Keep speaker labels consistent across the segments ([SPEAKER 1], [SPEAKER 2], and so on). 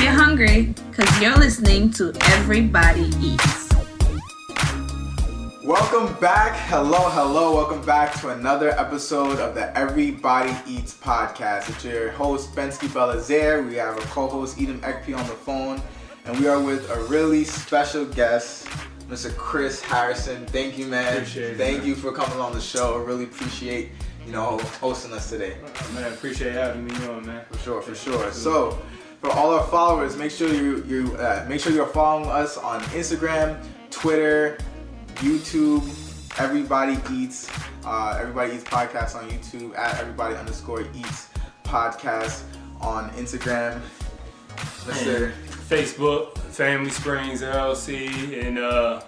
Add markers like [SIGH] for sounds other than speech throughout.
[SPEAKER 1] if you're hungry, because you're listening to Everybody Eats.
[SPEAKER 2] Welcome back. Hello, hello. Welcome back to another episode of the Everybody Eats podcast. It's your host, Bensky Belazaire. We have our co-host, Edom Ekpe on the phone. And we are with a really special guest, Mr. Chris Harrison. Thank you, man.
[SPEAKER 3] Appreciate it,
[SPEAKER 2] Thank
[SPEAKER 3] man.
[SPEAKER 2] you for coming on the show. I really appreciate, you know, hosting us today.
[SPEAKER 3] Oh, man, I appreciate having me on, man.
[SPEAKER 2] For sure, for sure. So, for all our followers, make sure you you uh, make sure you're following us on Instagram, Twitter, YouTube. Everybody eats. Uh, Everybody eats podcast on YouTube at everybody underscore eats podcast on Instagram. Mr.
[SPEAKER 3] Facebook, Family Springs LLC, and uh,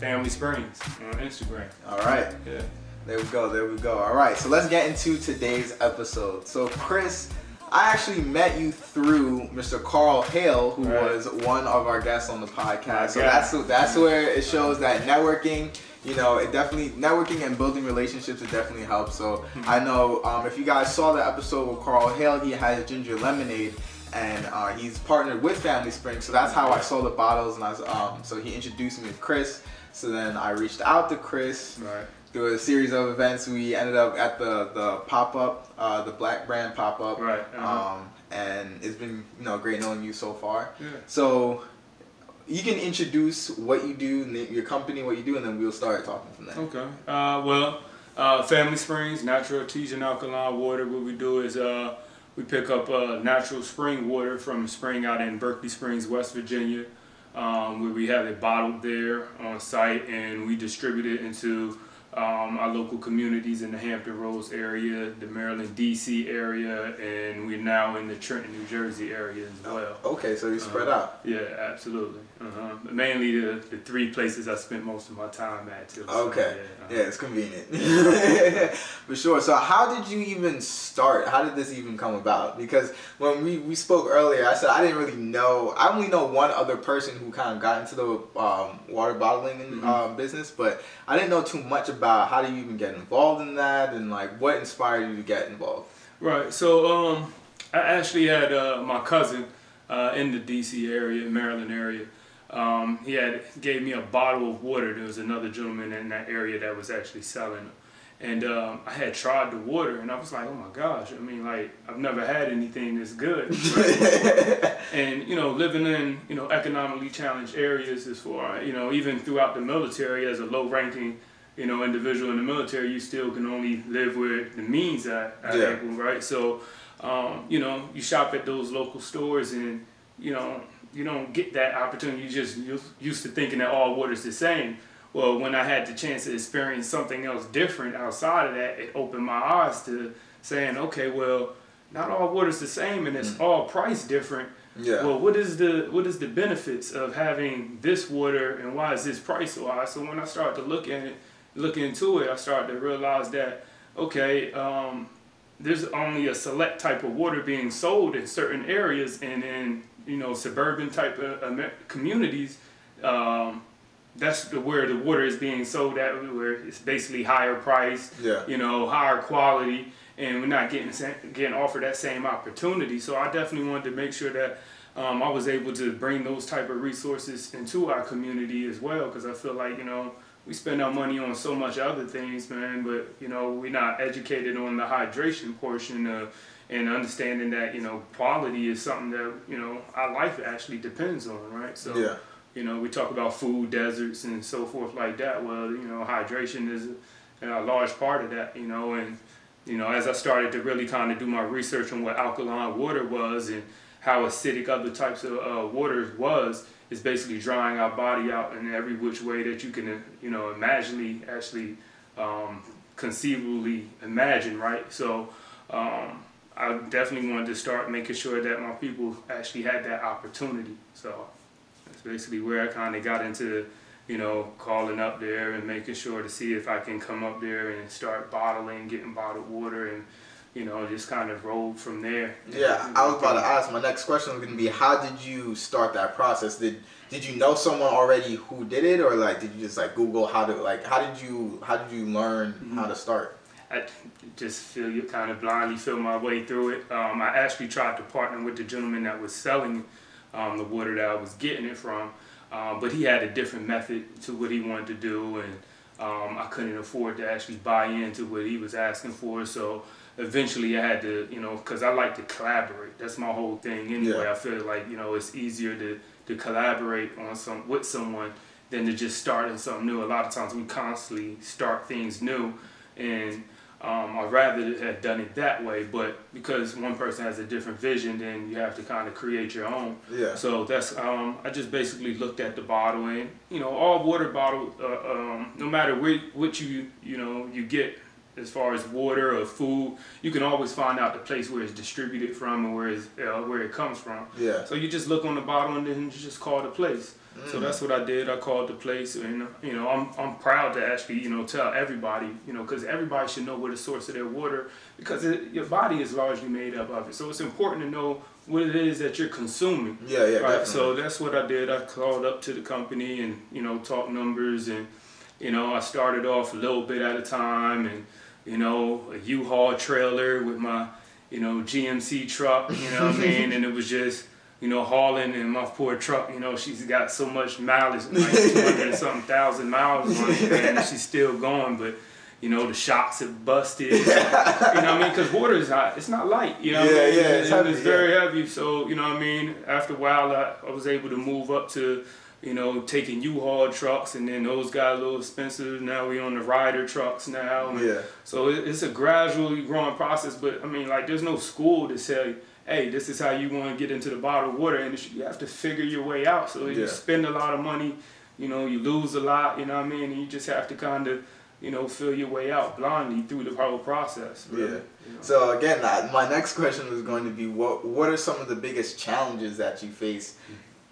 [SPEAKER 3] Family Springs on Instagram.
[SPEAKER 2] All right.
[SPEAKER 3] Yeah.
[SPEAKER 2] There we go. There we go. All right. So let's get into today's episode. So Chris, I actually met you through Mr. Carl Hale, who
[SPEAKER 3] Right.
[SPEAKER 2] was one of our guests on the podcast. So
[SPEAKER 3] Yeah.
[SPEAKER 2] that's that's where it shows that networking. You know, it definitely networking and building relationships. It definitely helps. So
[SPEAKER 3] Hmm.
[SPEAKER 2] I know um, if you guys saw the episode with Carl Hale, he has ginger lemonade. And uh, he's partnered with Family Spring. so that's how I saw the bottles. And I was, um, so he introduced me to Chris. So then I reached out to Chris
[SPEAKER 3] Right.
[SPEAKER 2] Through a series of events. We ended up at the the pop up, uh, the Black Brand pop up.
[SPEAKER 3] Right, uh-huh.
[SPEAKER 2] Um, and it's been you know great knowing you so far.
[SPEAKER 3] Yeah.
[SPEAKER 2] So you can introduce what you do, your company, what you do, and then we'll start talking from there.
[SPEAKER 3] Okay. Uh, well, uh, Family Springs, natural artesian alkaline water. What we do is uh, we pick up uh, natural spring water from a spring out in Berkeley Springs, West Virginia, um, where we have it bottled there on site, and we distribute it into um, our local communities in the Hampton Roads area, the Maryland, D.C. area, and we're now in the Trenton, New Jersey area as well.
[SPEAKER 2] Okay, so you spread
[SPEAKER 3] Uh-huh.
[SPEAKER 2] out.
[SPEAKER 3] Yeah, absolutely. Uh-huh. Mainly the, the three places I spent most of my time at too. So,
[SPEAKER 2] Okay.
[SPEAKER 3] yeah,
[SPEAKER 2] Yeah,
[SPEAKER 3] uh-huh.
[SPEAKER 2] it's convenient. [LAUGHS] For sure. So how did you even start? How did this even come about? Because when we, we spoke earlier, I said I didn't really know. I only know one other person who kind of got into the um, water bottling
[SPEAKER 3] Mhm.
[SPEAKER 2] um, business, but I didn't know too much about how do you even get involved in that and like what inspired you to get involved.
[SPEAKER 3] Right. So um, I actually had uh, my cousin uh, in the D.C. area, Maryland area. Um, he had gave me a bottle of water. There was another gentleman in that area that was actually selling them. And um, I had tried the water, and I was like, "Oh my gosh! I mean, like I've never had anything this good." [LAUGHS] and you know living in you know economically challenged areas as far you know even throughout the military as a low ranking you know individual in the military you still can only live where the means are,
[SPEAKER 2] Yeah.
[SPEAKER 3] right so um, you know you shop at those local stores and you know you don't get that opportunity you just used to thinking that all water's the same well when i had the chance to experience something else different outside of that it opened my eyes to saying okay well not all water's the same and it's all priced different
[SPEAKER 2] yeah.
[SPEAKER 3] well, what is the what is the benefits of having this water, and why is this price so high? So when I started to look at it, look into it, I started to realize that okay, um, there's only a select type of water being sold in certain areas, and in you know suburban type of communities, um, that's the, where the water is being sold at, where it's basically higher price
[SPEAKER 2] yeah.
[SPEAKER 3] you know, higher quality, and we're not getting getting offered that same opportunity. So I definitely wanted to make sure that um, I was able to bring those type of resources into our community as well, because I feel like you know we spend our money on so much other things, man, but you know we're not educated on the hydration portion of and understanding that you know quality is something that you know our life actually depends on, right? So
[SPEAKER 2] Yeah.
[SPEAKER 3] you know, we talk about food deserts and so forth like that. Well, you know, hydration is a, a large part of that, you know, and, you know, as I started to really kind of do my research on what alkaline water was and how acidic other types of uh, water was, is basically drying our body out in every which way that you can, you know, imaginably actually um, conceivably imagine, right? So, um, I definitely wanted to start making sure that my people actually had that opportunity. So, that's basically where I kind of got into, you know, calling up there and making sure to see if I can come up there and start bottling, getting bottled water, and you know, just kind of roll from there.
[SPEAKER 2] Yeah, I was about to ask. My next question was going to be, how did you start that process? Did did you know someone already who did it, or like did you just like Google how to like how did you how did you learn how mm-hmm. to start?
[SPEAKER 3] I just feel you kind of blindly feel my way through it. Um, I actually tried to partner with the gentleman that was selling um, the water that I was getting it from. Um, but he had a different method to what he wanted to do, and um, I couldn't afford to actually buy into what he was asking for. So eventually, I had to, you know, because I like to collaborate. That's my whole thing anyway.
[SPEAKER 2] Yeah.
[SPEAKER 3] I feel like you know it's easier to to collaborate on some with someone than to just starting something new. A lot of times we constantly start things new, and um, I'd rather have done it that way. But because one person has a different vision, then you have to kind of create your own.
[SPEAKER 2] Yeah.
[SPEAKER 3] So that's um, I just basically looked at the bottle and you know all water bottle, uh, um, no matter what you you know you get as far as water or food, you can always find out the place where it's distributed from and where it's, uh, where it comes from.
[SPEAKER 2] Yeah.
[SPEAKER 3] So you just look on the bottle and then you just call the place. Mm. So that's what I did. I called the place, and you know, I'm I'm proud to actually you know tell everybody, you know, because everybody should know where the source of their water, because it, your body is largely made up of it. So it's important to know what it is that you're consuming.
[SPEAKER 2] Yeah, yeah,
[SPEAKER 3] Right.
[SPEAKER 2] definitely.
[SPEAKER 3] So that's what I did. I called up to the company and you know talked numbers, and you know I started off a little bit at a time, and you know a U-Haul trailer with my you know GMC truck, you know what I mean, [LAUGHS] and it was just you know, hauling in my poor truck, you know, she's got so much mileage, like 200 something thousand miles on it, and she's still going, but, you know, the shocks have busted. you know what I mean? Because water is not, it's not light, you know what
[SPEAKER 2] Yeah,
[SPEAKER 3] I mean?
[SPEAKER 2] yeah,
[SPEAKER 3] It-
[SPEAKER 2] it's heavy,
[SPEAKER 3] was very heavy, so, you know what I mean? After a while, I, I was able to move up to, you know, taking U-Haul trucks, and then those got a little expensive. Now we on the Ryder trucks now.
[SPEAKER 2] Yeah.
[SPEAKER 3] So it, it's a gradually growing process, but I mean, like, there's no school to say, hey, this is how you want to get into the bottled water industry. You have to figure your way out. So you spend a lot of money, you know, you lose a lot, you know what I mean? And you just have to kind of, you know, feel your way out blindly through the whole process. Really.
[SPEAKER 2] Yeah.
[SPEAKER 3] You know?
[SPEAKER 2] So again, uh, my next question was going to be what What are some of the biggest challenges that you face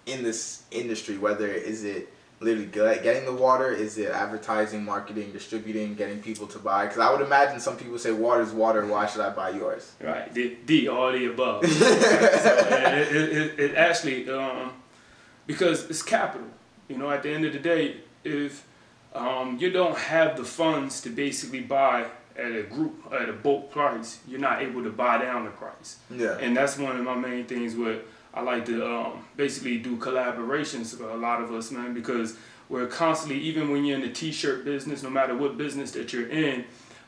[SPEAKER 2] in this industry? Whether is it literally get- getting the water, is it advertising, marketing, distributing, getting people to buy? Because I would imagine some people say water is water. Why should I buy yours?
[SPEAKER 3] Right, D, D all the above. [LAUGHS] so, it, it, it, actually, um, because it's capital. You know, at the end of the day, if um, you don't have the funds to basically buy at a group at a bulk price, you're not able to buy down the price.
[SPEAKER 2] Yeah.
[SPEAKER 3] And that's one of my main things where I like to um, basically do collaborations with a lot of us, man, because we're constantly, even when you're in the t-shirt business, no matter what business that you're in,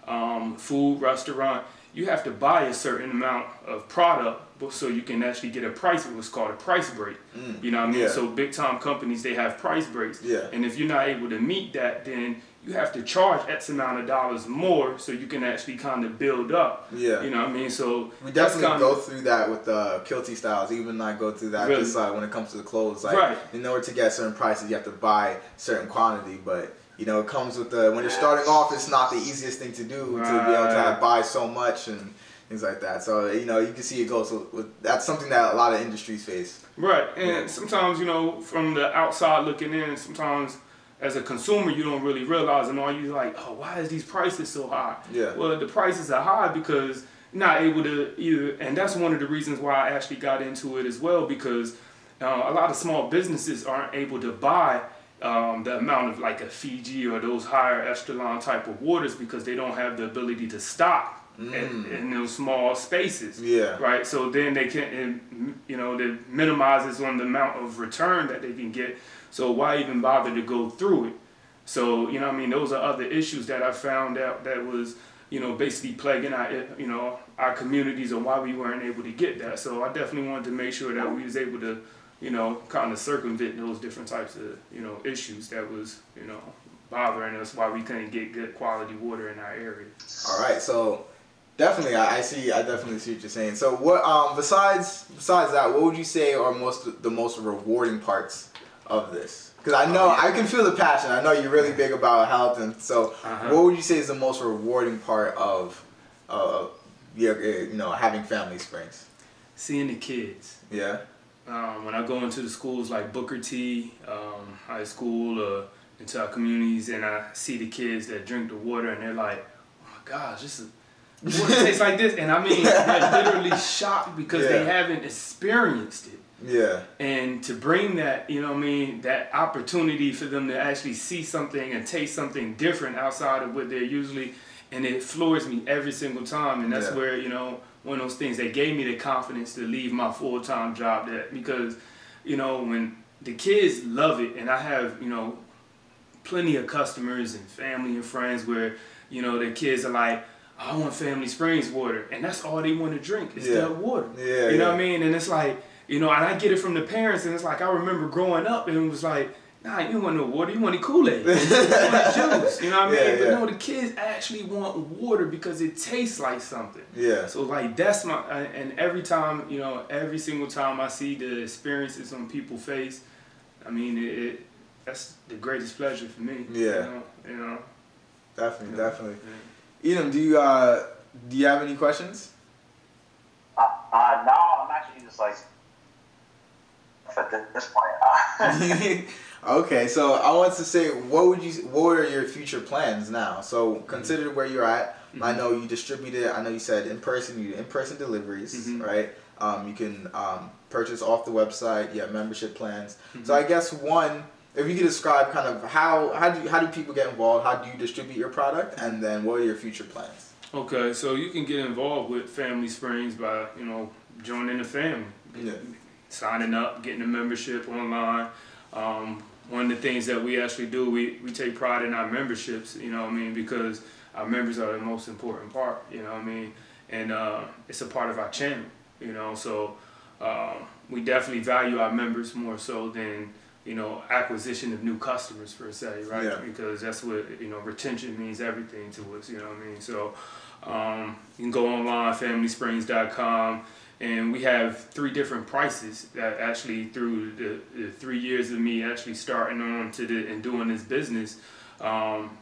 [SPEAKER 3] um, food, restaurant, you have to buy a certain amount of product so you can actually get a price, what's called a price break. You know what I mean?
[SPEAKER 2] Yeah.
[SPEAKER 3] So big time companies, they have price breaks.
[SPEAKER 2] Yeah.
[SPEAKER 3] And if you're not able to meet that, then you have to charge X amount of dollars more so you can actually kind of build up.
[SPEAKER 2] Yeah.
[SPEAKER 3] You know what I mean? So
[SPEAKER 2] We definitely
[SPEAKER 3] kind
[SPEAKER 2] go through that with the kilty styles. Even I go through that
[SPEAKER 3] Really?
[SPEAKER 2] just like when it comes to the clothes. Like
[SPEAKER 3] Right.
[SPEAKER 2] in order to get certain prices, you have to buy certain quantity. But you know, it comes with the when you're starting off, it's not the easiest thing to do to be able to buy so much and things like that. So you know, you can see it goes with that's something that a lot of industries face.
[SPEAKER 3] Right, and
[SPEAKER 2] Yeah.
[SPEAKER 3] sometimes you know, from the outside looking in, sometimes as a consumer you don't really realize, and all you like, oh, why is these prices so high?
[SPEAKER 2] Yeah.
[SPEAKER 3] Well, the prices are high because not able to either, and that's one of the reasons why I actually got into it as well because uh, a lot of small businesses aren't able to buy. Um, the amount of like a Fiji or those higher echelon type of waters because they don't have the ability to stock in, mm. in those small spaces
[SPEAKER 2] Yeah.
[SPEAKER 3] right? So then they can, you know, that minimizes on the amount of return that they can get. So why even bother to go through it? So you know, I mean, those are other issues that I found out that was, you know, basically plaguing our, you know, our communities and why we weren't able to get that. So I definitely wanted to make sure that we was able to, you know, kind of circumvent those different types of, you know, issues that was, you know, bothering us why we couldn't get good quality water in our area.
[SPEAKER 2] All right, so definitely, I, I see. I definitely see what you're saying. So, what um besides besides that, what would you say are most the most rewarding parts of this? Because I know
[SPEAKER 3] Oh, yeah.
[SPEAKER 2] I can feel the passion. I know you're really big about health, and so
[SPEAKER 3] Uh-huh.
[SPEAKER 2] what would you say is the most rewarding part of uh yeah you know having family springs?
[SPEAKER 3] Seeing the kids.
[SPEAKER 2] Yeah.
[SPEAKER 3] um, when I go into the schools like Booker T, um, high school, uh, into our communities, and I see the kids that drink the water, and they're like, "Oh my gosh, this is water tastes like this," and I mean, [LAUGHS] they're literally shocked because they haven't experienced it.
[SPEAKER 2] Yeah.
[SPEAKER 3] And to bring that, you know what I mean, that opportunity for them to actually see something and taste something different outside of what they're usually, and it floors me every single time. And that's
[SPEAKER 2] Yeah.
[SPEAKER 3] where, you know, one of those things that gave me the confidence to leave my full time job that because, you know, when the kids love it, and I have, you know, plenty of customers and family and friends where, you know, their kids are like, I want Family Springs water, and that's all they want to drink is
[SPEAKER 2] Yeah.
[SPEAKER 3] that water.
[SPEAKER 2] Yeah,
[SPEAKER 3] you know
[SPEAKER 2] yeah.
[SPEAKER 3] what I mean? And it's like, you know, and I get it from the parents, and it's like I remember growing up, and it was like, Nah, you want no water, you want the Kool Aid, you want the juice. [LAUGHS] You know what I mean?
[SPEAKER 2] Yeah,
[SPEAKER 3] but no, the kids actually want water because it tastes like something.
[SPEAKER 2] Yeah.
[SPEAKER 3] So like that's my and every time you know every single time I see the experiences on people's face, I mean it, it that's the greatest pleasure for me.
[SPEAKER 2] Yeah.
[SPEAKER 3] You know. You know
[SPEAKER 2] Definitely,
[SPEAKER 3] Yeah.
[SPEAKER 2] definitely. Edom, do you uh do you have any questions?
[SPEAKER 4] Uh, uh, no, I'm actually just like at this point. [LAUGHS] [LAUGHS]
[SPEAKER 2] Okay, so I want to say, what would you? What are your future plans now? So
[SPEAKER 3] Mm-hmm.
[SPEAKER 2] consider where you're at. I know you distributed. I know you said in person. You do in person deliveries,
[SPEAKER 3] Mhm.
[SPEAKER 2] right? Um, you can um, purchase off the website. You have membership plans.
[SPEAKER 3] Mm-hmm.
[SPEAKER 2] So I guess one, if you could describe kind of how how do you, how do people get involved? How do you distribute your product? And then what are your future plans?
[SPEAKER 3] Okay, so you can get involved with Family Springs by you know joining the family,
[SPEAKER 2] Yeah.
[SPEAKER 3] signing up, getting a membership online. Um, one of the things that we actually do, we, we take pride in our memberships, you know what I mean, because our members are the most important part, you know what I mean, and uh, it's a part of our channel, you know, so um, we definitely value our members more so than, you know, acquisition of new customers per se, right?
[SPEAKER 2] Yeah.
[SPEAKER 3] Because that's what, you know, retention means everything to us, you know what I mean, so um, you can go online, familysprings.com, and we have three different prices that actually through the, the three years of me actually starting on to the and doing this business um,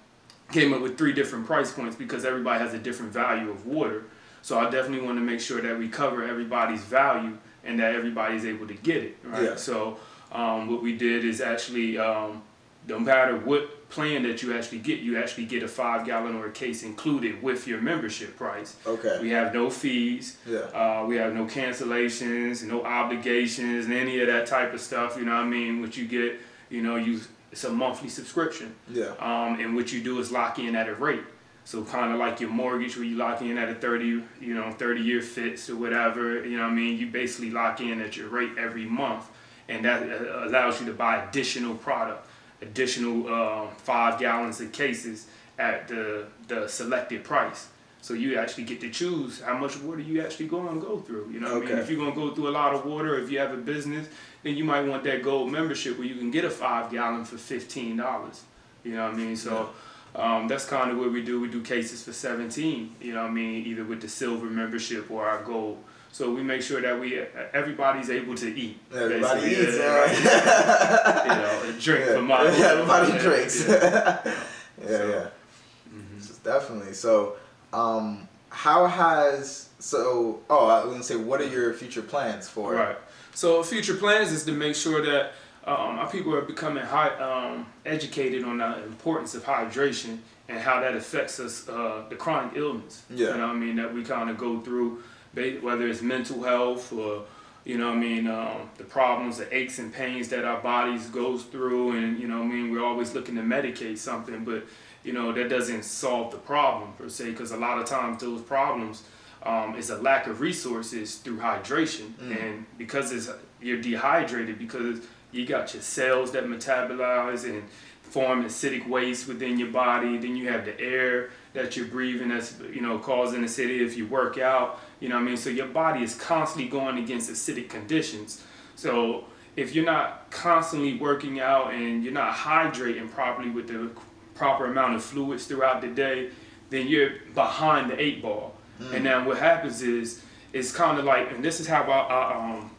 [SPEAKER 3] came up with three different price points because everybody has a different value of water so i definitely want to make sure that we cover everybody's value and that everybody's able to get it right
[SPEAKER 2] Yeah.
[SPEAKER 3] so um, what we did is actually um, no matter what plan that you actually get you actually get a five gallon or a case included with your membership price
[SPEAKER 2] Okay.
[SPEAKER 3] we have no fees
[SPEAKER 2] Yeah.
[SPEAKER 3] uh, we have no cancellations, no obligations, and any of that type of stuff. You know what I mean? What you get, you know, you it's a monthly subscription.
[SPEAKER 2] Yeah.
[SPEAKER 3] Um, and what you do is lock in at a rate. So kind of like your mortgage, where you lock in at a thirty, you know, thirty year fix or whatever. You know what I mean? You basically lock in at your rate every month, and that uh, allows you to buy additional product, additional uh, five gallons of cases at the the selected price. So you actually get to choose how much water you actually going to go through. You know what I mean? If you're going to go through a lot of water, if you have a business, then you might want that gold membership where you can get a five gallon for fifteen dollars. You know what I mean? So um, that's kind of what we do. We do cases for seventeen. You know what I mean? Either with the silver membership or our gold. So we make sure that we everybody's able to eat.
[SPEAKER 2] Everybody
[SPEAKER 3] basically.
[SPEAKER 2] eats.
[SPEAKER 3] Yeah,
[SPEAKER 2] right.
[SPEAKER 3] you know, and drink
[SPEAKER 2] Yeah.
[SPEAKER 3] for my
[SPEAKER 2] Yeah, [LAUGHS] everybody
[SPEAKER 3] Yeah,
[SPEAKER 2] drinks.
[SPEAKER 3] yeah.
[SPEAKER 2] yeah, [LAUGHS]
[SPEAKER 3] So,
[SPEAKER 2] yeah.
[SPEAKER 3] mhm.
[SPEAKER 2] Just definitely. So, um, how has so? Oh, I was gonna say, what are your future plans for?
[SPEAKER 3] Right. So future plans is to make sure that um, our people are becoming high, um, educated on the importance of hydration and how that affects us, uh, the chronic illness.
[SPEAKER 2] Yeah.
[SPEAKER 3] You know what I mean? That we kind of go through, whether it's mental health or, you know I mean, um, the problems, the aches and pains that our bodies goes through. And, you know I mean, we're always looking to medicate something, but, you know, that doesn't solve the problem per se, because a lot of times those problems um, is a lack of resources through hydration, and because it's you're dehydrated because you got your cells that metabolize and form acidic waste within your body. Then you have the air that you're breathing that's you know causing acidity if you work out. You know what I mean? So your body is constantly going against acidic conditions. So if you're not constantly working out and you're not hydrating properly with the proper amount of fluids throughout the day, then you're behind the eight ball. And then what happens is it's kind of like, and this is how I, I um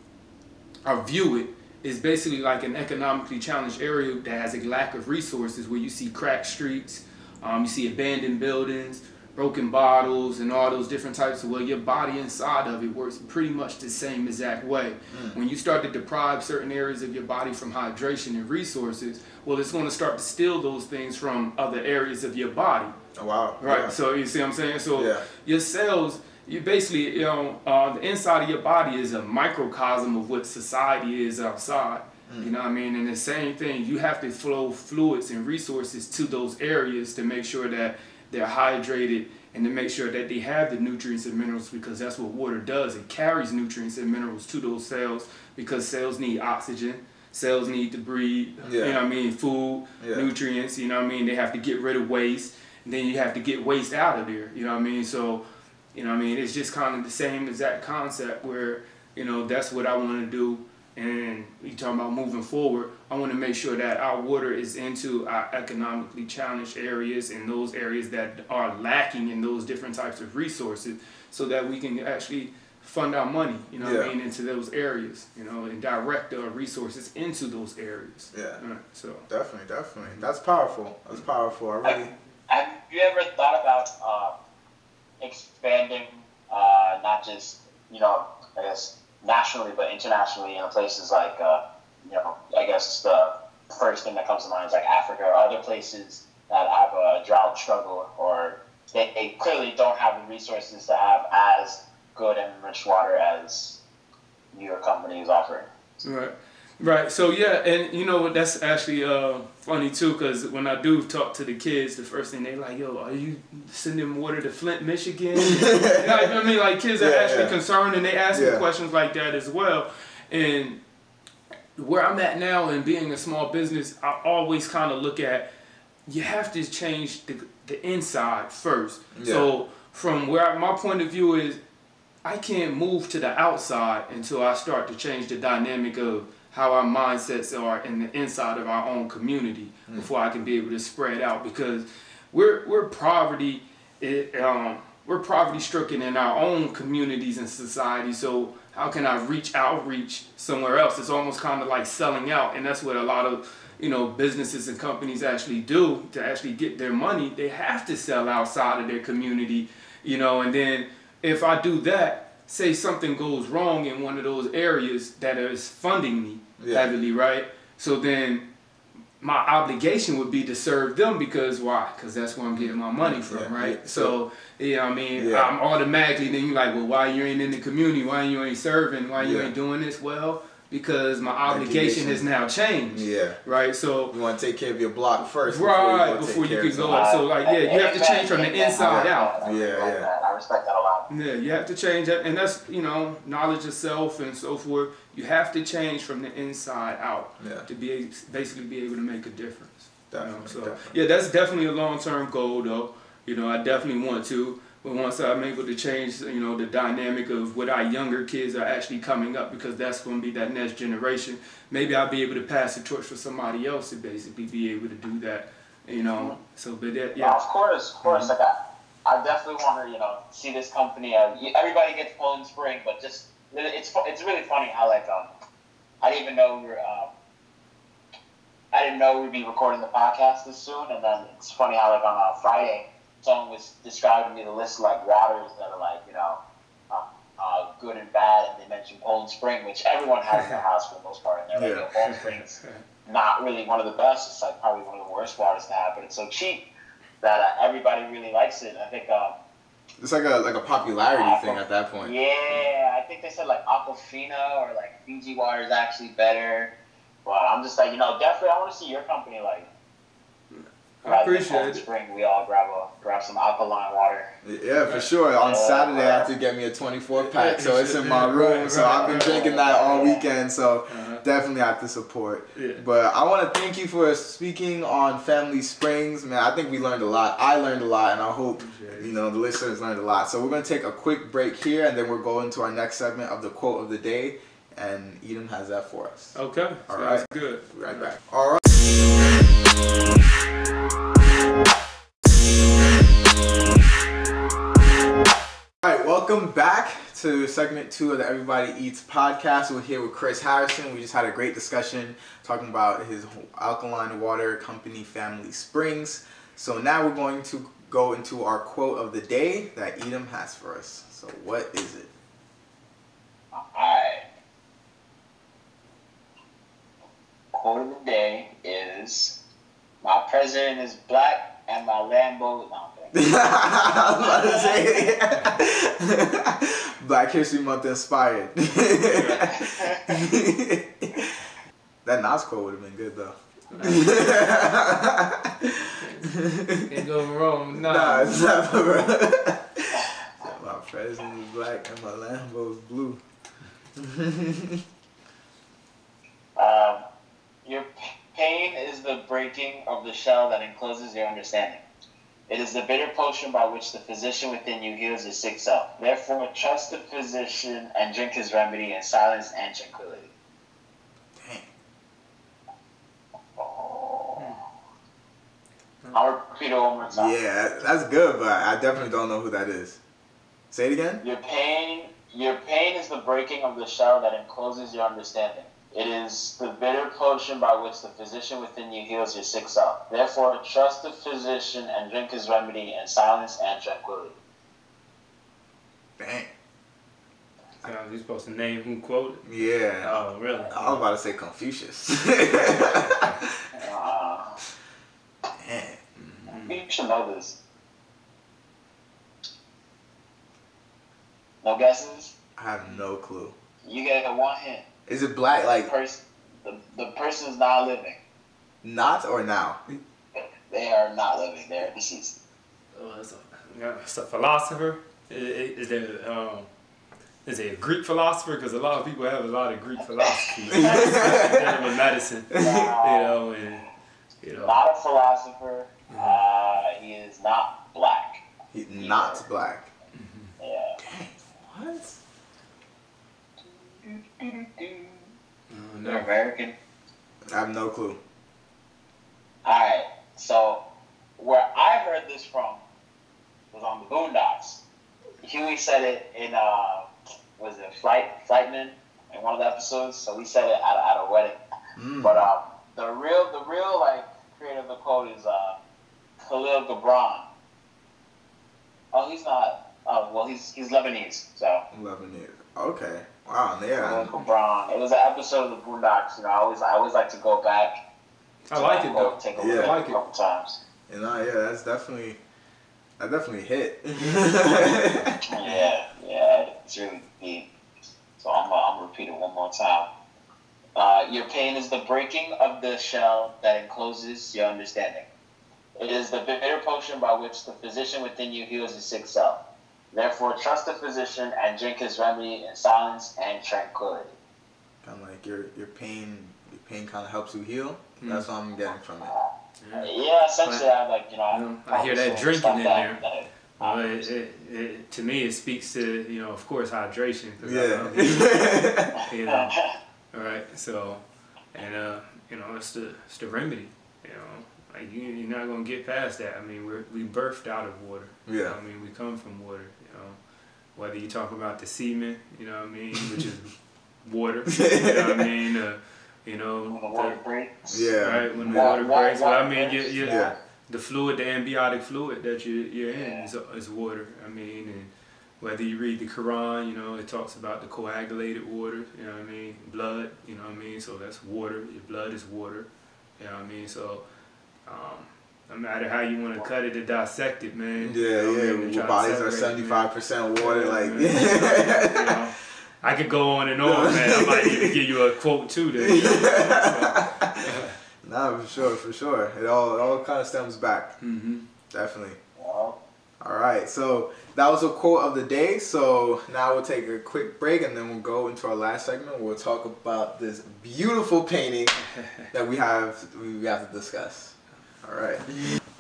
[SPEAKER 3] I view it is basically like an economically challenged area that has a lack of resources where you see cracked streets, um, you see abandoned buildings, broken bottles, and all those different types of well, your body inside of it works pretty much the same exact way. When you start to deprive certain areas of your body from hydration and resources, well, it's going to start to steal those things from other areas of your body.
[SPEAKER 2] Oh, wow.
[SPEAKER 3] Right.
[SPEAKER 2] Yeah.
[SPEAKER 3] So you see what I'm saying? So
[SPEAKER 2] Yeah.
[SPEAKER 3] your cells, you basically, you know, uh, the inside of your body is a microcosm of what society is outside. You know what I mean? And the same thing, you have to flow fluids and resources to those areas to make sure that they're hydrated and to make sure that they have the nutrients and minerals because that's what water does. It carries nutrients and minerals to those cells because cells need oxygen. Cells need to breathe,
[SPEAKER 2] Yeah.
[SPEAKER 3] you know what I mean, food,
[SPEAKER 2] Yeah.
[SPEAKER 3] nutrients, you know what I mean? They have to get rid of waste, and then you have to get waste out of there, you know what I mean? So, you know what I mean, it's just kind of the same exact concept where, you know, that's what I want to do. And you talking about moving forward, I want to make sure that our water is into our economically challenged areas and those areas that are lacking in those different types of resources so that we can actually fund our money, you know what I mean, into those areas, you know, and direct our resources into those areas.
[SPEAKER 2] Yeah.
[SPEAKER 3] Alright, so
[SPEAKER 2] Definitely, definitely. That's powerful. That's powerful. I really.
[SPEAKER 4] Have you ever thought about uh, expanding, uh, not just you know, I guess nationally, but internationally in places like, uh, you know, I guess the first thing that comes to mind is like Africa or other places that have a drought struggle or they, they clearly don't have the resources to have as good and rich water as your company is offering.
[SPEAKER 3] Right. Right. So yeah, and you know what? That's actually uh, funny too, because when I do talk to the kids, the first thing they like, "Yo, are you sending water to Flint, Michigan?" [LAUGHS] you know what I mean, like kids are
[SPEAKER 2] Yeah,
[SPEAKER 3] actually
[SPEAKER 2] yeah.
[SPEAKER 3] concerned and they ask me questions like that as well. And where I'm at now, and being a small business, I always kind of look at you have to change the the inside first.
[SPEAKER 2] Yeah.
[SPEAKER 3] So from where my point of view is, I can't move to the outside until I start to change the dynamic of how our mindsets are in the inside of our own community before I can be able to spread out because we're we're poverty it, um, we're poverty stricken in our own communities and society. So how can I reach outreach somewhere else? It's almost kind of like selling out and that's what a lot of you know businesses and companies actually do to actually get their money. They have to sell outside of their community you know and then if I do that say something goes wrong in one of those areas that is funding me
[SPEAKER 2] Yeah.
[SPEAKER 3] heavily right so then my obligation would be to serve them because why? Because that's where I'm getting my money from,
[SPEAKER 2] Yeah,
[SPEAKER 3] right?
[SPEAKER 2] yeah.
[SPEAKER 3] So, yeah, I mean. I'm automatically then you're like, well, why you ain't in the community? Why you ain't serving? Why you ain't doing this? Well, because my obligation has now changed,
[SPEAKER 2] Yeah.
[SPEAKER 3] right? So,
[SPEAKER 2] You want to take care of your block first.
[SPEAKER 3] right
[SPEAKER 2] go
[SPEAKER 3] before you can go Out. So, like, yeah, you have to change from the inside
[SPEAKER 4] I
[SPEAKER 3] out.
[SPEAKER 2] Yeah, yeah.
[SPEAKER 4] I respect that a lot.
[SPEAKER 3] Yeah, you have to change that, and that's you know knowledge of self and so forth. You have to change from the inside out
[SPEAKER 2] Yeah.
[SPEAKER 3] to be a- basically be able to make a difference. you know? So
[SPEAKER 2] definitely.
[SPEAKER 3] yeah, that's definitely a long term goal though. You know, I definitely want to. But once I'm able to change, you know, the dynamic of what our younger kids are actually coming up, because that's going to be that next generation. Maybe I'll be able to pass the torch for somebody else to basically be able to do that. You know, so but that
[SPEAKER 4] Yeah, of course, of course. Like I, I definitely want to, you know, see this company. Uh, everybody gets Poland Spring, but just it's it's really funny how like um, I didn't even know we were um, I didn't know we'd be recording the podcast this soon, and then it's funny how like on a Friday, someone was describing me the list of like waters that are like you know. Uh, uh, good and bad, and they mentioned Poland Spring, which everyone has in their [LAUGHS] house for the most part. And they're like,
[SPEAKER 2] Yeah.
[SPEAKER 4] "Yo, Poland Springs [LAUGHS] not really one of the best. It's like probably one of the worst waters to have, but it's so cheap that uh, everybody really likes it. I think, um,
[SPEAKER 2] It's like a like a popularity thing at that point.
[SPEAKER 4] yeah, I think they said like Aquafina or like Fiji water is actually better. But I'm just like, you know, definitely I want to see your company like.
[SPEAKER 3] I appreciate
[SPEAKER 4] Cold
[SPEAKER 3] it.
[SPEAKER 4] Spring, we all grab a grab some alkaline water.
[SPEAKER 2] Yeah, for sure. On
[SPEAKER 4] Yeah.
[SPEAKER 2] Saturday, I have to get me a 24 pack, so it's in my [LAUGHS] room. So I've been drinking that all weekend. So
[SPEAKER 3] Uh-huh.
[SPEAKER 2] definitely have to support.
[SPEAKER 3] Yeah.
[SPEAKER 2] But I want to thank you for speaking on Family Springs, man. I think we learned a lot. I learned a lot, and I hope you know the listeners learned a lot. So we're gonna take a quick break here, and then we're going to our next segment of the quote of the day, and Edom has that for us.
[SPEAKER 3] Okay,
[SPEAKER 2] All
[SPEAKER 3] sounds
[SPEAKER 2] right.
[SPEAKER 3] good.
[SPEAKER 2] Be right back. All right. Welcome back to segment two of the Everybody Eats podcast. We're here with Chris Harrison. We just had a great discussion talking about his alkaline water company, Family Springs. So now we're going to go into our quote of the day that Edom has for us. So what is it?
[SPEAKER 4] Quote of the day is My president is black and my Lambo. is I'm kidding.
[SPEAKER 2] I was about to say Black History Month inspired. [LAUGHS] that Nas quote would have been good though. [LAUGHS]
[SPEAKER 3] Can't go wrong. Nah.
[SPEAKER 2] Nah, it's not, bro. [LAUGHS] my president is black and my Lambo is blue.
[SPEAKER 4] Um, your p- pain is the breaking of the shell that encloses your understanding. It is the bitter potion by which the physician within you heals your sick self. Therefore, trust the physician and drink his remedy in silence and tranquility.
[SPEAKER 2] Dang. Hmm.
[SPEAKER 4] I'll repeat it one more time.
[SPEAKER 2] Yeah, that's good, but I definitely don't know who that is. Say it again.
[SPEAKER 4] Your pain, your pain is the breaking of the shell that encloses your understanding. It is the bitter potion by which the physician within you heals your sick self. Therefore, trust the physician and drink his remedy in silence and tranquility.
[SPEAKER 2] Dang.
[SPEAKER 3] So you're supposed to name who quoted.
[SPEAKER 2] Yeah.
[SPEAKER 3] Oh, really?
[SPEAKER 2] I was about to say Confucius. [LAUGHS]
[SPEAKER 4] Uh,
[SPEAKER 2] Dang.
[SPEAKER 4] you should know this. No guesses?
[SPEAKER 2] I have no clue.
[SPEAKER 4] You get one hint.
[SPEAKER 2] Is it black like
[SPEAKER 4] Person, the, the person's not living.
[SPEAKER 2] not or now?
[SPEAKER 4] They are not living. They're deceased.
[SPEAKER 3] Oh, it's, a, it's a philosopher. Is, is there um, is it a Greek philosopher? Because a lot of people have a lot of Greek philosophies. [LAUGHS] Dealing with medicine, you know, and you know.
[SPEAKER 4] Not a philosopher. Uh, he is not black.
[SPEAKER 2] He's not black.
[SPEAKER 4] Yeah.
[SPEAKER 2] What?
[SPEAKER 3] Oh,
[SPEAKER 4] They're. American.
[SPEAKER 2] I have no clue.
[SPEAKER 4] Alright, so where I heard this from was on the Boondocks. Huey said it in uh was it Flight Flightman in one of the episodes, so we said it at, a- at a wedding.
[SPEAKER 2] Mm.
[SPEAKER 4] But um the real the real like creator of the quote is uh Khalil Gibran. Oh he's not oh well he's he's Lebanese, so
[SPEAKER 2] Lebanese. Okay. Wow.
[SPEAKER 4] Khalil
[SPEAKER 2] Yeah.
[SPEAKER 4] Gibran. It was an episode of the Boondocks, you know, I always I always like to go back
[SPEAKER 3] I like it though.
[SPEAKER 4] Take a
[SPEAKER 2] Yeah.
[SPEAKER 4] look
[SPEAKER 3] I like
[SPEAKER 4] it
[SPEAKER 3] it.
[SPEAKER 4] a couple times.
[SPEAKER 2] You know. Yeah. That's definitely. That definitely hit. [LAUGHS]
[SPEAKER 4] Yeah, yeah, it's really deep. So I'm, uh, I'm gonna repeat it one more time. Uh, your pain is the breaking of the shell that encloses your understanding. It is the bitter potion by which the physician within you heals your sick self. Therefore, trust the physician and drink his remedy in silence and tranquility.
[SPEAKER 2] kind of like your your pain. Your pain kind of helps you heal.
[SPEAKER 3] Mm.
[SPEAKER 2] That's what I'm getting from it.
[SPEAKER 3] Yeah.
[SPEAKER 4] Yeah, essentially, I like you know.
[SPEAKER 3] You know, I hear that drinking in
[SPEAKER 4] that-
[SPEAKER 3] there.
[SPEAKER 4] that-
[SPEAKER 3] Well, it, it, it, to me, it speaks to you know, of course, hydration. 'cause I
[SPEAKER 2] Yeah.
[SPEAKER 3] love- [LAUGHS] you know, all right. So, and uh, you know, it's the it's the remedy. You know, like you, you're not gonna get past that. I mean, we're we birthed out of water. You know
[SPEAKER 2] Yeah.
[SPEAKER 3] I mean, we come from water. You know, whether you talk about the semen, you know what I mean, which is [LAUGHS] water. You know what I mean. Uh, you know,
[SPEAKER 4] When the
[SPEAKER 3] the-
[SPEAKER 4] water breaks.
[SPEAKER 2] Yeah.
[SPEAKER 3] right when the
[SPEAKER 4] Wa-
[SPEAKER 3] water
[SPEAKER 4] wa-
[SPEAKER 3] breaks. Well, I mean, you,
[SPEAKER 4] breaks,
[SPEAKER 3] you,
[SPEAKER 2] Yeah.
[SPEAKER 3] the fluid, the ambiotic fluid that you, you're in
[SPEAKER 4] Yeah.
[SPEAKER 3] is, is water. I mean, and whether you read the Quran, you know, it talks about the coagulated water, you know what I mean? Blood, you know what I mean? So that's water. Your blood is water, you know what I mean? So, um, no matter how you want to cut it or dissect it, man.
[SPEAKER 2] Yeah,
[SPEAKER 3] you know
[SPEAKER 2] yeah.
[SPEAKER 3] mean, to
[SPEAKER 2] Our
[SPEAKER 3] try to
[SPEAKER 2] bodies are
[SPEAKER 3] separate it,
[SPEAKER 2] seventy
[SPEAKER 3] man.
[SPEAKER 2] five percent water.
[SPEAKER 3] Yeah,
[SPEAKER 2] Like,
[SPEAKER 3] man. [LAUGHS] You know, I could go on and on, man. I might even give you a quote too. There. [LAUGHS]
[SPEAKER 2] nah, for sure, for sure. It all, it all kind of stems back.
[SPEAKER 3] Mm-hmm.
[SPEAKER 2] Definitely.
[SPEAKER 4] Well,
[SPEAKER 2] All right, so that was a quote of the day. So now we'll take a quick break and then we'll go into our last segment. We'll talk about this beautiful painting [LAUGHS] that we have we have to discuss. All right.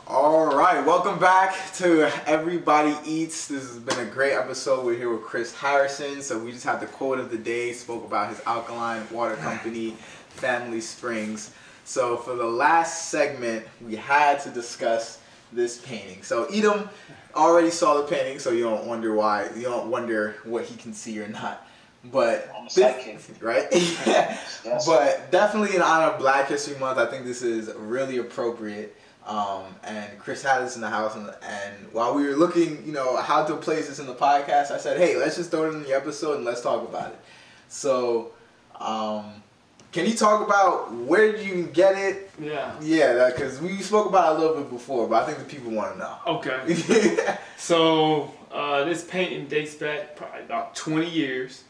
[SPEAKER 2] All right, welcome back to Everybody Eats. This has been a great episode. We're here with Chris Harrison. So we just had the quote of the day, spoke about his alkaline water company, Family Springs. So for the last segment, we had to discuss this painting. So Edom already saw the painting, so you don't wonder why. You don't wonder what he can see or not. But
[SPEAKER 4] I'm a
[SPEAKER 2] this-
[SPEAKER 4] sidekick.
[SPEAKER 2] right? [LAUGHS] [LAUGHS]
[SPEAKER 4] Yes.
[SPEAKER 2] But definitely in honor of Black History Month, I think this is really appropriate. Um, and Chris had this in the house, and, and while we were looking, you know, how to place this in the podcast, I said, "Hey, let's just throw it in the episode and let's talk about it." So, um, can you talk about where did you get it?
[SPEAKER 3] Yeah.
[SPEAKER 2] Yeah, because we spoke about it a little bit before, but I think the people want to know.
[SPEAKER 3] Okay. [LAUGHS] So uh, this painting dates back probably about 20 years.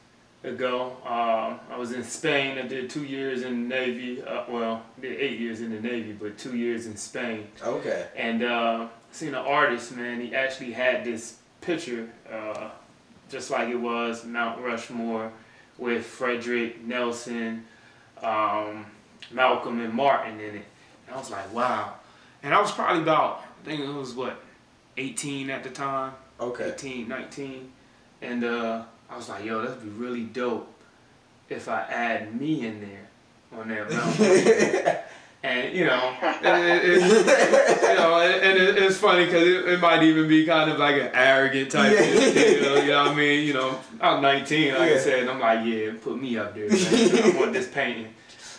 [SPEAKER 3] Ago. Um, I was in Spain. I did two years in the Navy. Uh, well, did eight years in the Navy, but two years in Spain.
[SPEAKER 2] Okay.
[SPEAKER 3] And uh, seen an artist, man. He actually had this picture, uh, just like it was Mount Rushmore, with Frederick Nelson, um, Malcolm, and Martin in it. And I was like, wow. And I was probably about, I think it was what, 18 at the time.
[SPEAKER 2] Okay.
[SPEAKER 3] 18, 19. And uh, I was like, yo, that'd be really dope if I add me in there on that mountain. [LAUGHS] and you know, [LAUGHS] it, it, it, you know, and, and it, it's funny because it, might even be kind of like an arrogant type
[SPEAKER 2] Yeah.
[SPEAKER 3] of thing, you know, you know what I mean? You know, I'm 19, like
[SPEAKER 2] Yeah.
[SPEAKER 3] I said, and I'm like, yeah, put me up there, man. I want this painting.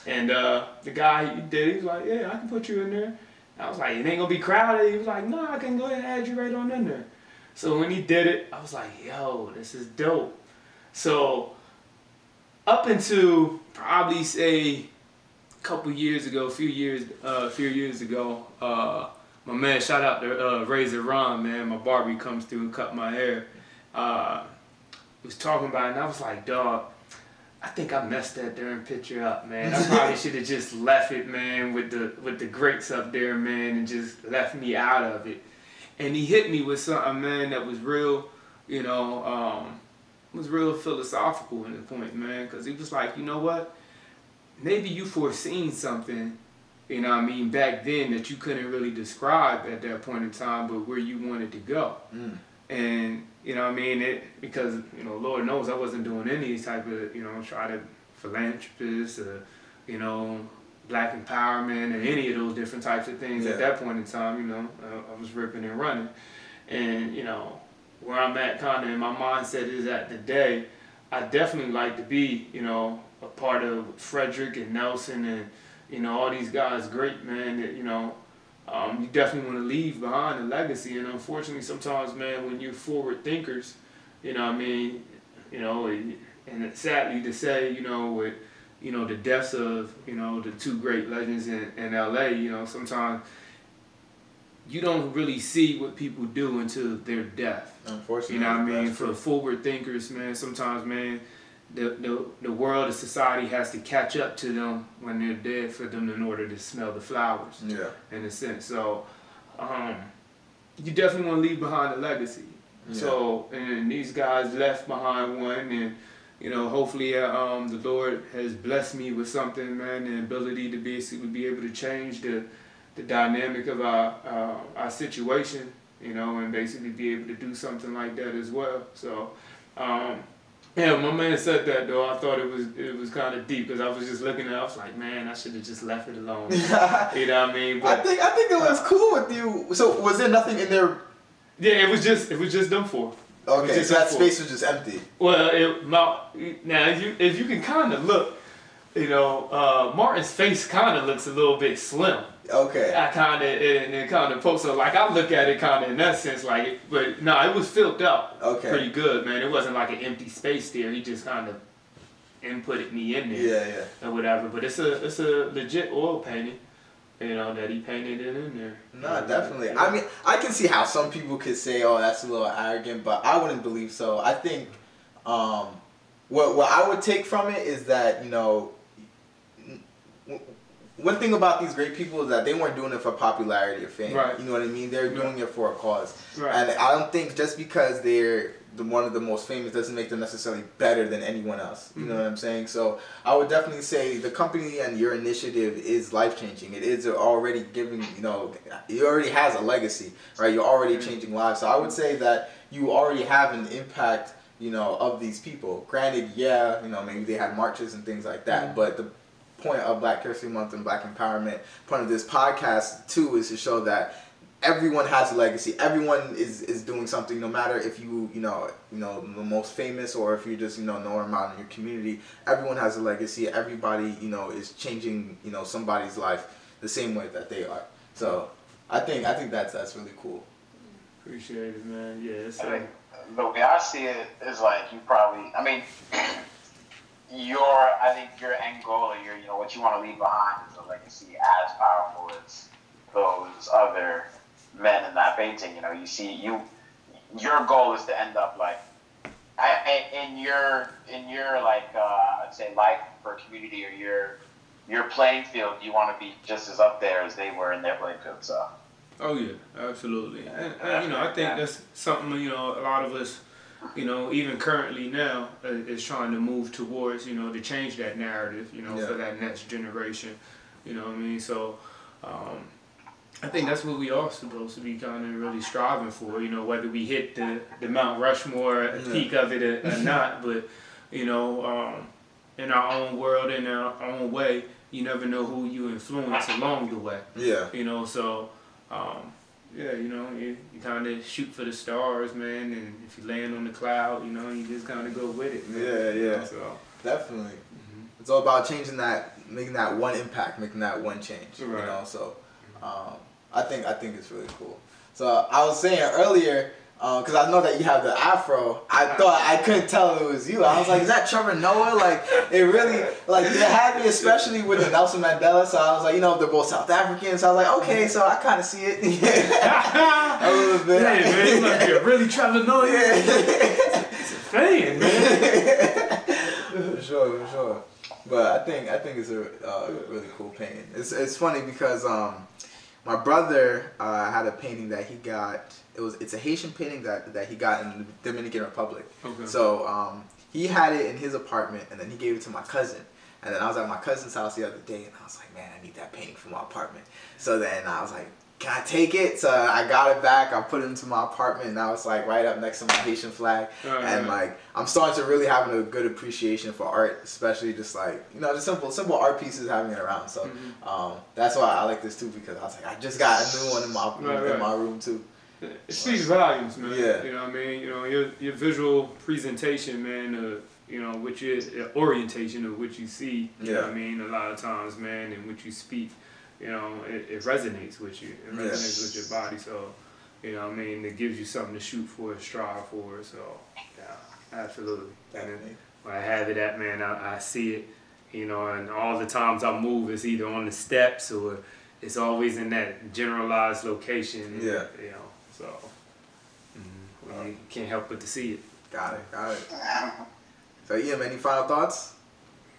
[SPEAKER 3] And uh, the guy he did, he was like, yeah, I can put you in there. I was like, it ain't gonna be crowded. He was like, no, I can go ahead and add you right on in there. So when he did it, I was like, yo, this is dope. So up into probably say a couple years ago, a few years, uh, a few years ago, uh, my man, shout out to uh, Razor Ron, man, my barber comes through and cut my hair. Uh, was talking about it, and I was like, dog, I think I messed that darn picture up, man. I probably [LAUGHS] should have just left it, man, with the with the grapes up there, man, and just left me out of it. And he hit me with something, man, that was real, you know, um, was real philosophical in the point, man, because he was like, you know what? Maybe you foreseen something, you know what I mean, back then that you couldn't really describe at that point in time, but where you wanted to go.
[SPEAKER 2] Mm.
[SPEAKER 3] And, you know what I mean, it because, you know, Lord knows I wasn't doing any type of, you know, try to philanthropist or, you know, black empowerment and any of those different types of things
[SPEAKER 2] Yeah.
[SPEAKER 3] at that point in time, you know, uh, I was ripping and running. And, you know, where I'm at kind of in my mindset is at today, I definitely like to be, you know, a part of Frederick and Nelson and, you know, all these guys, great man, that, you know, um, you definitely want to leave behind a legacy. And unfortunately, sometimes, man, when you're forward thinkers, you know what I mean, you know, and it's sadly to say, you know, with, you know, the deaths of, you know, the two great legends in, in LA, you know, sometimes you don't really see what people do until their death.
[SPEAKER 2] Unfortunately.
[SPEAKER 3] You know what I mean? For forward thinkers, man, sometimes, man, the, the, the world, the society has to catch up to them when they're dead for them in order to smell the flowers,
[SPEAKER 2] Yeah.
[SPEAKER 3] in a sense. So, um, you definitely want to leave behind a legacy. So, and these guys left behind one, and you know, hopefully, uh, um, the Lord has blessed me with something, man, the ability to basically be able to change the the dynamic of our uh, our situation, you know, and basically be able to do something like that as well. So, um, yeah, my man said that though. I thought it was it was kind of deep because I was just looking at. it, I was like, man, I should have just left it alone. [LAUGHS] you know what I mean?
[SPEAKER 2] I think I think it was cool with you. So was there nothing in there?
[SPEAKER 3] yeah, it was just it was just them four.
[SPEAKER 2] Okay, so that space was just empty.
[SPEAKER 3] Well, it, now if you if you can kind of look, you know, uh, Martin's face kind of looks a little bit slim.
[SPEAKER 2] Okay.
[SPEAKER 3] I kind of and it kind of post so like I look at it kind of in that sense like, but no, it was filled up
[SPEAKER 2] Okay.
[SPEAKER 3] pretty good, man. It wasn't like an empty space there. He just kind of inputted me in there
[SPEAKER 2] Yeah, yeah.
[SPEAKER 3] or whatever. But it's a it's a legit oil painting, you know, that he painted it in there.
[SPEAKER 2] No, definitely. I mean, I can see how some people could say, "Oh, that's a little arrogant," but I wouldn't believe so. I think um, what what I would take from it is that you know, one thing about these great people is that they weren't doing it for popularity or fame.
[SPEAKER 3] Right.
[SPEAKER 2] You know what I mean? They're doing it for a cause.
[SPEAKER 3] Right.
[SPEAKER 2] And I don't think just because they're the one of the most famous doesn't make them necessarily better than anyone else. You know
[SPEAKER 3] Mhm.
[SPEAKER 2] what I'm saying? So I would definitely say the company and your initiative is life changing. It is already giving, you know, it already has a legacy, right? You're already changing lives. So I would say that you already have an impact, you know, of these people. Granted, yeah, you know, maybe they had marches and things like that,
[SPEAKER 3] Mhm.
[SPEAKER 2] but the point of Black History Month and Black Empowerment, point of this podcast too, is to show that everyone has a legacy. Everyone is, is doing something, no matter if you you know you know the most famous or if you're just you know known around in your community. Everyone has a legacy. Everybody you know is changing you know somebody's life the same way that they are. So I think I think that's that's really cool.
[SPEAKER 3] Appreciate it, man. Yeah, it's
[SPEAKER 4] I
[SPEAKER 3] uh,
[SPEAKER 4] mean, the way I see it is like you probably. I mean, [CLEARS THROAT] your I think your end goal or your you know what you want to leave behind is a legacy as powerful as those other men in that painting. You know, you see you. Your goal is to end up like I, in your in your like uh, I'd say life for community or your your playing field, you want to be just as up there as they were in their playing field. So.
[SPEAKER 3] Oh yeah, absolutely. And, and, you know, I think that's something you know a lot of us, you know, even currently now uh, is trying to move towards. You know, to change that narrative. You know,
[SPEAKER 2] Yeah.
[SPEAKER 3] for that next generation. You know what I mean? So. Um, I think that's what we all supposed to be kind of really striving for. You know, whether we hit the, the Mount Rushmore
[SPEAKER 2] Yeah.
[SPEAKER 3] peak of it or, or not, but you know, um, in our own world, in our own way, you never know who you influence along the way.
[SPEAKER 2] Yeah.
[SPEAKER 3] You know, so um, yeah, you know, you, you kind of shoot for the stars, man, and if you land on the cloud, you know, you just kind of go with it. Man.
[SPEAKER 2] Yeah,
[SPEAKER 3] You know,
[SPEAKER 2] yeah.
[SPEAKER 3] So
[SPEAKER 2] Definitely. It's all about changing that, making that one impact, making that one change.
[SPEAKER 3] Right.
[SPEAKER 2] You know, so um, I think I think it's really cool. So I was saying earlier, because I know that you have the afro. I thought I couldn't tell it was you. I was like, is that Trevor Noah? Like it really, like it had me, especially with the Nelson Mandela. So I was like, you know, they're both South Africans. So I was like, okay, so I kind of see it. [LAUGHS] a little bit.
[SPEAKER 3] Hey man, you must be a really Trevor Noah [LAUGHS]
[SPEAKER 2] Yeah.
[SPEAKER 3] fan, man.
[SPEAKER 2] for sure, for sure. But I think I think it's a uh, really cool painting. It's it's funny because um, my brother uh, had a painting that he got. It was it's a Haitian painting that that he got in the Dominican Republic.
[SPEAKER 3] Okay.
[SPEAKER 2] So um, he had it in his apartment, and then he gave it to my cousin. And then I was at my cousin's house the other day, and I was like, man, I need that painting for my apartment. So then I was like, can I take it? So I got it back. I put it into my apartment, and now it's like right up next to my Haitian flag.
[SPEAKER 3] Alright.
[SPEAKER 2] And like I'm starting to really having a good appreciation for art, especially just like you know, just simple simple art pieces having it around. So
[SPEAKER 3] Mhm.
[SPEAKER 2] um, that's why I like this too because I was like, I just got a new one in my
[SPEAKER 3] Right,
[SPEAKER 2] in my room too.
[SPEAKER 3] It speaks volumes, man.
[SPEAKER 2] Yeah.
[SPEAKER 3] You know what I mean? You know, your your visual presentation, man, uh, you know, which is uh, orientation of what you see, you know
[SPEAKER 2] Yeah.
[SPEAKER 3] what I mean, a lot of times, man, and what you speak, you know, it, it resonates with you. It
[SPEAKER 2] Yeah.
[SPEAKER 3] resonates with your body. So, you know I mean, it gives you something to shoot for, strive for. So, yeah, absolutely. And then
[SPEAKER 2] Definitely.
[SPEAKER 3] when I have it at, man, I, I see it, you know, and all the times I move, it's either on the steps or it's always in that generalized location.
[SPEAKER 2] Yeah.
[SPEAKER 3] You know, so mm, you can't help but to see it.
[SPEAKER 2] Got it, got it. So Ian, any final thoughts?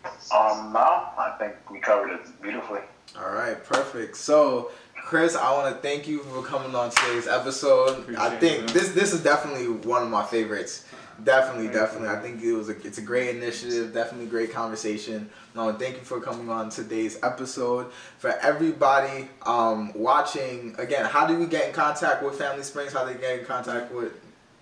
[SPEAKER 4] Um, no, I think we covered it beautifully.
[SPEAKER 2] All right, perfect. So, Chris, I want to thank you for coming on today's episode. I think
[SPEAKER 3] it,
[SPEAKER 2] this this is definitely one of my favorites. Definitely,
[SPEAKER 3] Thank you.
[SPEAKER 2] definitely. I think it was a it's a great initiative. Definitely great conversation. No, thank you for coming on today's episode. For everybody um, watching, again, how do we get in contact with Family Springs? How do they get in contact with?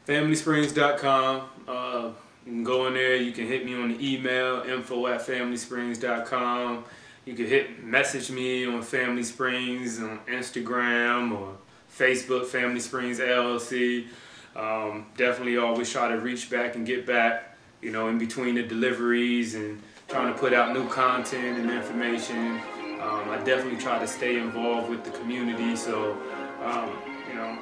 [SPEAKER 3] FamilySprings.com. Uh, you can go in there. You can hit me on the email info at FamilySprings.com. You can hit message me on Family Springs on Instagram or Facebook Family Springs LLC. Um, definitely always try to reach back and get back. You know, in between the deliveries and trying to put out new content and information. Um, I definitely try to stay involved with the community. So, um, you know,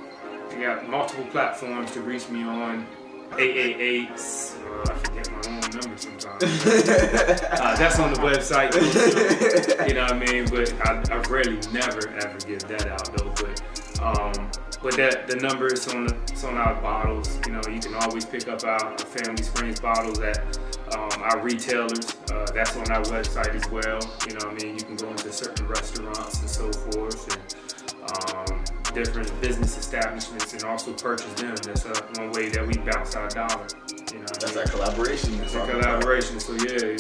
[SPEAKER 3] I got multiple platforms to reach me on. 888, uh, I forget my own number sometimes. [LAUGHS] uh, that's on the website, too, [LAUGHS] you know what I mean? But I, I really never ever give that out though. But um, but that the number is on the, it's on our bottles. You know, you can always pick up our Family Springs bottles at um, our retailers. Uh, that's on our website as well. You know what I mean? You can go into certain restaurants and so forth. And, um, different business establishments and also purchase them. That's uh, one way that we bounce our dollar. You know, I
[SPEAKER 2] That's
[SPEAKER 3] mean?
[SPEAKER 2] that collaboration.
[SPEAKER 3] a
[SPEAKER 2] about.
[SPEAKER 3] collaboration. So yeah,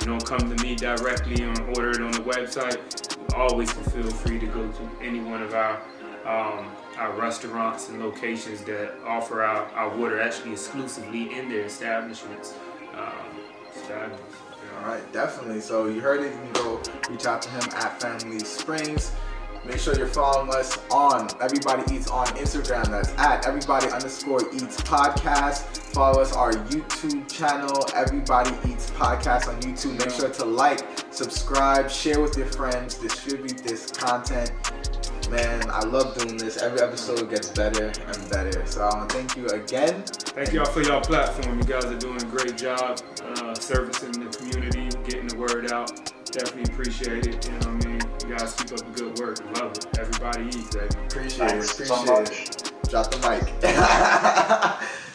[SPEAKER 3] you don't come to me directly and order it on the website. You always feel free to go to any one of our um, our restaurants and locations that offer our, our water actually exclusively in their establishments. Um, establishments.
[SPEAKER 2] All right, definitely. So you heard it. You can go reach out to him at Family Springs. Make sure you're following us on Everybody Eats on Instagram. That's at Everybody underscore Eats Podcast. Follow us our YouTube channel, Everybody Eats Podcast on YouTube. Make sure to like, subscribe, share with your friends, distribute this content. Man, I love doing this. Every episode gets better and better. So I want to thank you again.
[SPEAKER 3] Thank y'all for y'all platform. You guys are doing a great job uh, servicing the community, getting the word out. Definitely appreciate it. You know what I mean? You guys keep up the good work. Love it. Everybody eats, baby.
[SPEAKER 2] Appreciate
[SPEAKER 4] Thanks
[SPEAKER 2] it.
[SPEAKER 4] so
[SPEAKER 2] Appreciate
[SPEAKER 4] much.
[SPEAKER 2] it. Drop the mic. [LAUGHS]